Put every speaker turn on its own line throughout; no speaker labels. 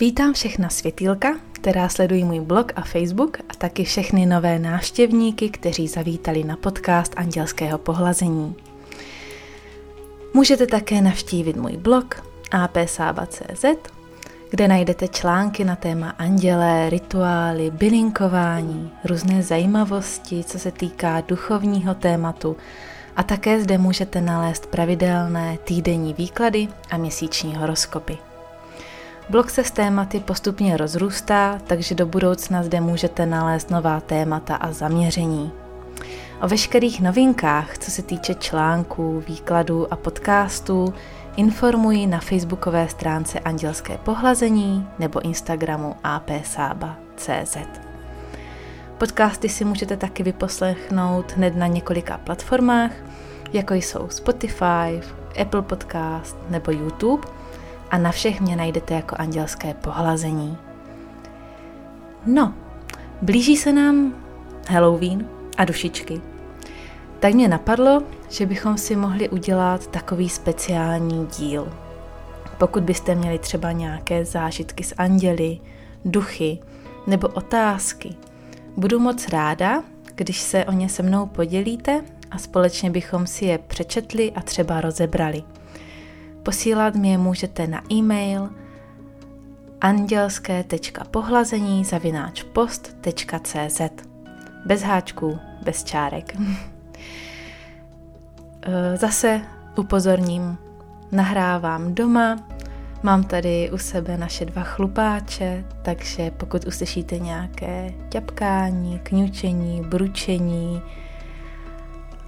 Vítám všechna světýlka, která sledují můj blog a Facebook a taky všechny nové návštěvníky, kteří zavítali na podcast Andělského pohlazení. Můžete také navštívit můj blog apsaba.cz, kde najdete články na téma andělé, rituály, bylinkování, různé zajímavosti, co se týká duchovního tématu a také zde můžete nalézt pravidelné týdenní výklady a měsíční horoskopy. Blog se s tématy postupně rozrůstá, takže do budoucna zde můžete nalézt nová témata a zaměření. O veškerých novinkách, co se týče článků, výkladů a podcastů, informuji na facebookové stránce Andělské pohlazení nebo Instagramu apsaba.cz. Podcasty si můžete taky vyposlechnout hned na několika platformách, jako jsou Spotify, Apple Podcast nebo YouTube a na všech mě najdete jako Andělské pohlazení. No, blíží se nám Halloween a dušičky. Tak mě napadlo, že bychom si mohli udělat takový speciální díl. Pokud byste měli třeba nějaké zážitky s anděli, duchy nebo otázky, budu moc ráda, když se o ně se mnou podělíte a společně bychom si je přečetli a třeba rozebrali. Posílat je můžete na e-mail andělské.pohlazení zavináč post.cz Bez háčků, bez čárek. Eh, zase upozorním, nahrávám doma, mám tady u sebe naše dva chlupáče, takže pokud uslyšíte nějaké ťapkání, kňučení, bručení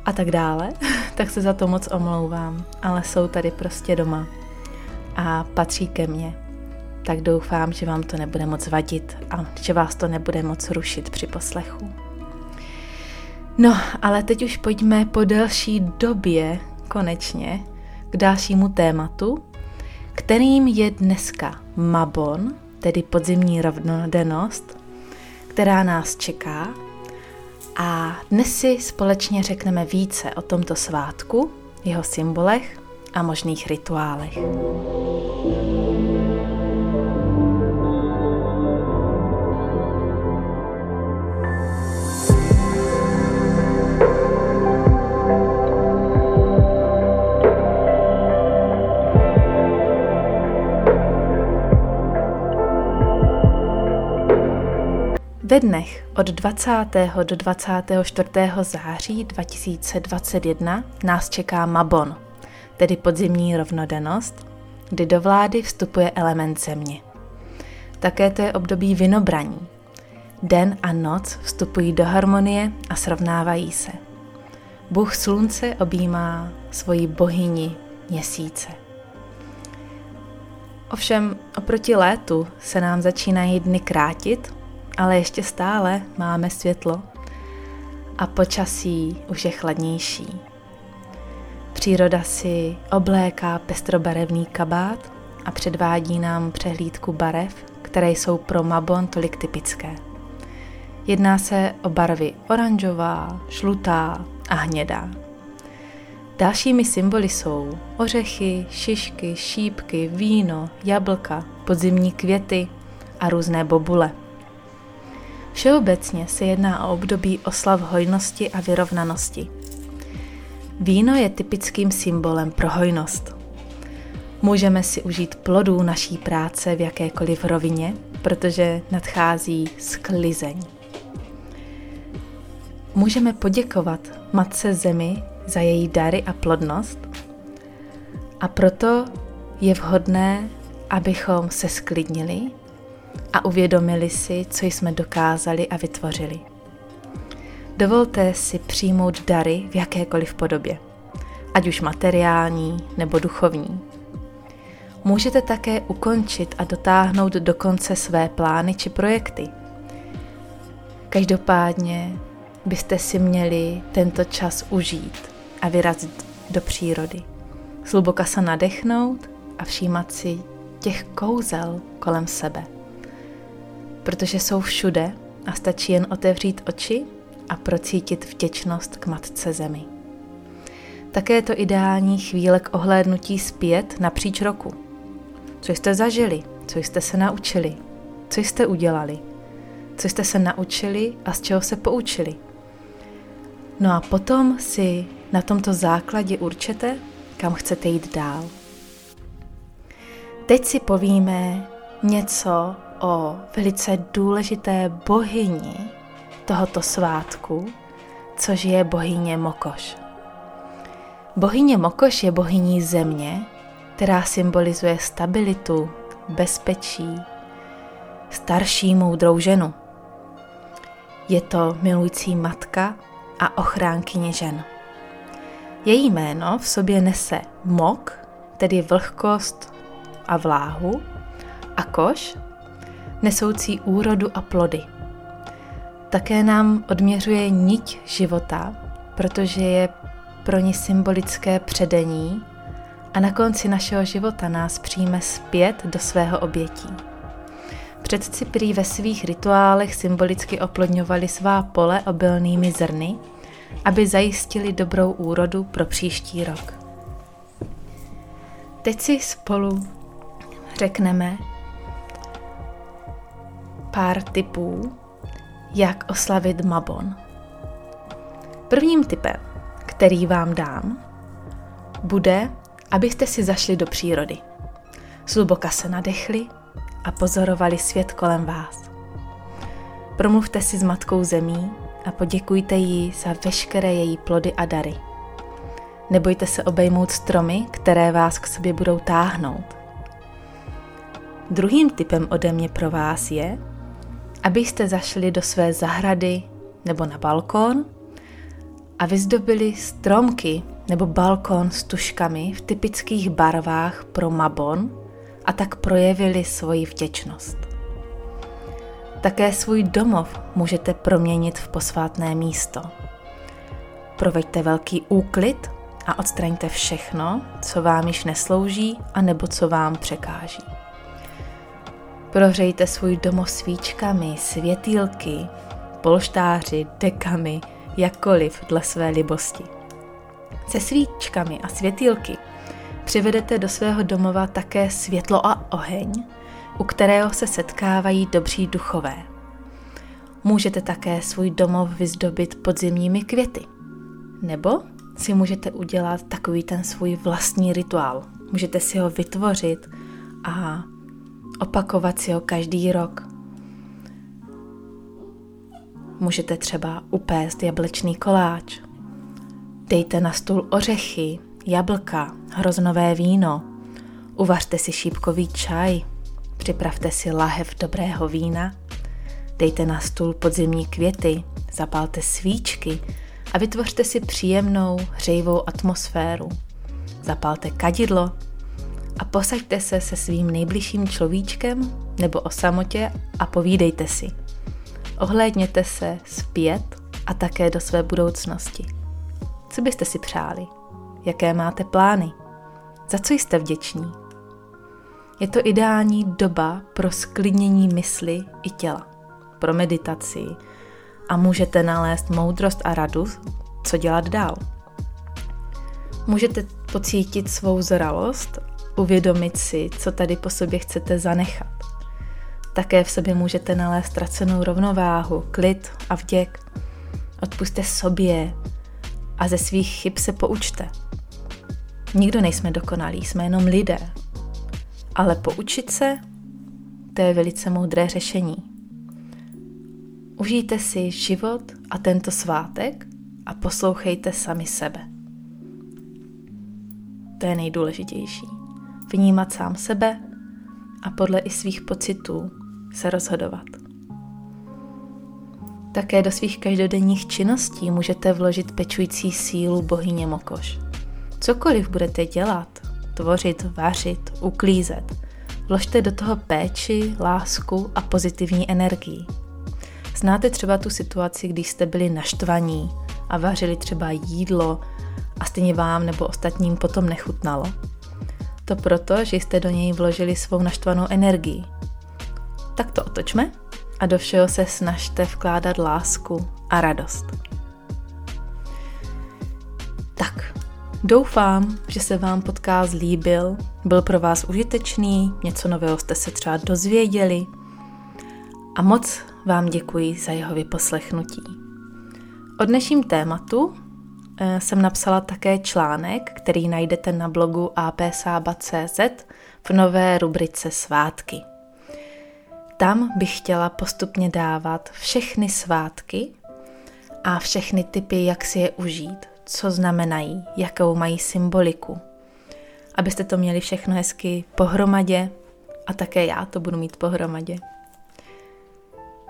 a tak dále, tak se za to moc omlouvám, ale jsou tady prostě doma a patří ke mně. Tak doufám, že vám to nebude moc vadit a že vás to nebude moc rušit při poslechu. No, ale teď už pojďme po delší době konečně k dalšímu tématu, kterým je dneska Mabon, tedy podzimní rovnodennost, která nás čeká. A dnes si společně řekneme více o tomto svátku, jeho symbolech a možných rituálech. Ve dnech od 20. do 24. září 2021 nás čeká Mabon, tedy podzimní rovnodennost, kdy do vlády vstupuje element země. Také to je období vinobraní. Den a noc vstupují do harmonie a srovnávají se. Bůh slunce objímá svoji bohyni měsíce. Ovšem oproti létu se nám začínají dny krátit ale ještě stále máme světlo a počasí už je chladnější. Příroda si obléká pestrobarevný kabát a předvádí nám přehlídku barev, které jsou pro Mabon tolik typické. Jedná se o barvy oranžová, žlutá a hnědá. Dalšími symboly jsou ořechy, šišky, šípky, víno, jablka, podzimní květy a různé bobule. Všeobecně se jedná o období oslav hojnosti a vyrovnanosti. Víno je typickým symbolem pro hojnost. Můžeme si užít plodů naší práce v jakékoliv rovině, protože nadchází sklizeň. Můžeme poděkovat Matce Zemi za její dary a plodnost a proto je vhodné, abychom se sklidnili a uvědomili si, co jsme dokázali a vytvořili. Dovolte si přijmout dary v jakékoliv podobě, ať už materiální nebo duchovní. Můžete také ukončit a dotáhnout do konce své plány či projekty. Každopádně byste si měli tento čas užít a vyrazit do přírody. Zluboka se nadechnout a všímat si těch kouzel kolem sebe protože jsou všude a stačí jen otevřít oči a procítit vděčnost k Matce Zemi. Také je to ideální chvíle k ohlédnutí zpět napříč roku. Co jste zažili, co jste se naučili, co jste udělali, co jste se naučili a z čeho se poučili. No a potom si na tomto základě určete, kam chcete jít dál. Teď si povíme něco o velice důležité bohyni tohoto svátku, což je bohyně Mokoš. Bohyně Mokoš je bohyní země, která symbolizuje stabilitu, bezpečí, starší moudrou ženu. Je to milující matka a ochránkyně žen. Její jméno v sobě nese mok, tedy vlhkost a vláhu, a koš, nesoucí úrodu a plody. Také nám odměřuje niť života, protože je pro ní symbolické předení a na konci našeho života nás přijme zpět do svého obětí. Předci prý ve svých rituálech symbolicky oplodňovali svá pole obilnými zrny, aby zajistili dobrou úrodu pro příští rok. Teď si spolu řekneme pár tipů, jak oslavit Mabon. Prvním typem, který vám dám, bude, abyste si zašli do přírody. Zluboka se nadechli a pozorovali svět kolem vás. Promluvte si s Matkou Zemí a poděkujte jí za veškeré její plody a dary. Nebojte se obejmout stromy, které vás k sobě budou táhnout. Druhým typem ode mě pro vás je, abyste zašli do své zahrady nebo na balkón a vyzdobili stromky nebo balkón s tuškami v typických barvách pro Mabon a tak projevili svoji vděčnost. Také svůj domov můžete proměnit v posvátné místo. Proveďte velký úklid a odstraňte všechno, co vám již neslouží a nebo co vám překáží. Prohřejte svůj domov svíčkami, světýlky, polštáři, dekami, jakkoliv dle své libosti. Se svíčkami a světýlky přivedete do svého domova také světlo a oheň, u kterého se setkávají dobří duchové. Můžete také svůj domov vyzdobit podzimními květy. Nebo si můžete udělat takový ten svůj vlastní rituál. Můžete si ho vytvořit a opakovat si ho každý rok. Můžete třeba upést jablečný koláč. Dejte na stůl ořechy, jablka, hroznové víno. Uvařte si šípkový čaj. Připravte si lahev dobrého vína. Dejte na stůl podzimní květy, zapalte svíčky a vytvořte si příjemnou, hřejivou atmosféru. Zapalte kadidlo a posaďte se se svým nejbližším človíčkem nebo o samotě a povídejte si. Ohlédněte se zpět a také do své budoucnosti. Co byste si přáli? Jaké máte plány? Za co jste vděční? Je to ideální doba pro sklidnění mysli i těla, pro meditaci a můžete nalézt moudrost a radost, co dělat dál. Můžete pocítit svou zralost uvědomit si, co tady po sobě chcete zanechat. Také v sobě můžete nalézt ztracenou rovnováhu, klid a vděk. Odpuste sobě a ze svých chyb se poučte. Nikdo nejsme dokonalí, jsme jenom lidé. Ale poučit se, to je velice moudré řešení. Užijte si život a tento svátek a poslouchejte sami sebe. To je nejdůležitější vnímat sám sebe a podle i svých pocitů se rozhodovat. Také do svých každodenních činností můžete vložit pečující sílu bohyně Mokoš. Cokoliv budete dělat, tvořit, vařit, uklízet, vložte do toho péči, lásku a pozitivní energii. Znáte třeba tu situaci, když jste byli naštvaní a vařili třeba jídlo a stejně vám nebo ostatním potom nechutnalo? To proto, že jste do něj vložili svou naštvanou energii. Tak to otočme a do všeho se snažte vkládat lásku a radost. Tak, Doufám, že se vám podcast líbil, byl pro vás užitečný, něco nového jste se třeba dozvěděli a moc vám děkuji za jeho vyposlechnutí. O dnešním tématu jsem napsala také článek, který najdete na blogu apsaba.cz v nové rubrice Svátky. Tam bych chtěla postupně dávat všechny svátky a všechny typy, jak si je užít, co znamenají, jakou mají symboliku. Abyste to měli všechno hezky pohromadě a také já to budu mít pohromadě.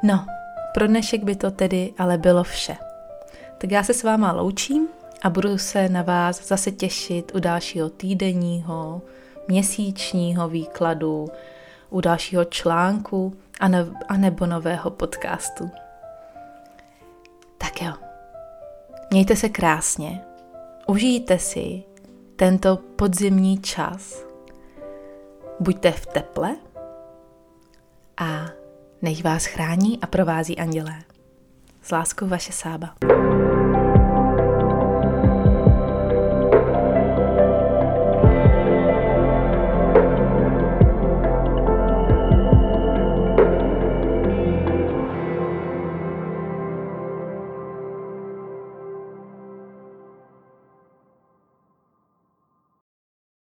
No, pro dnešek by to tedy ale bylo vše. Tak já se s váma loučím a budu se na vás zase těšit u dalšího týdenního, měsíčního výkladu, u dalšího článku a, ne, a nebo nového podcastu. Tak jo, mějte se krásně, užijte si tento podzimní čas, buďte v teple a nech vás chrání a provází andělé. S láskou vaše Sába.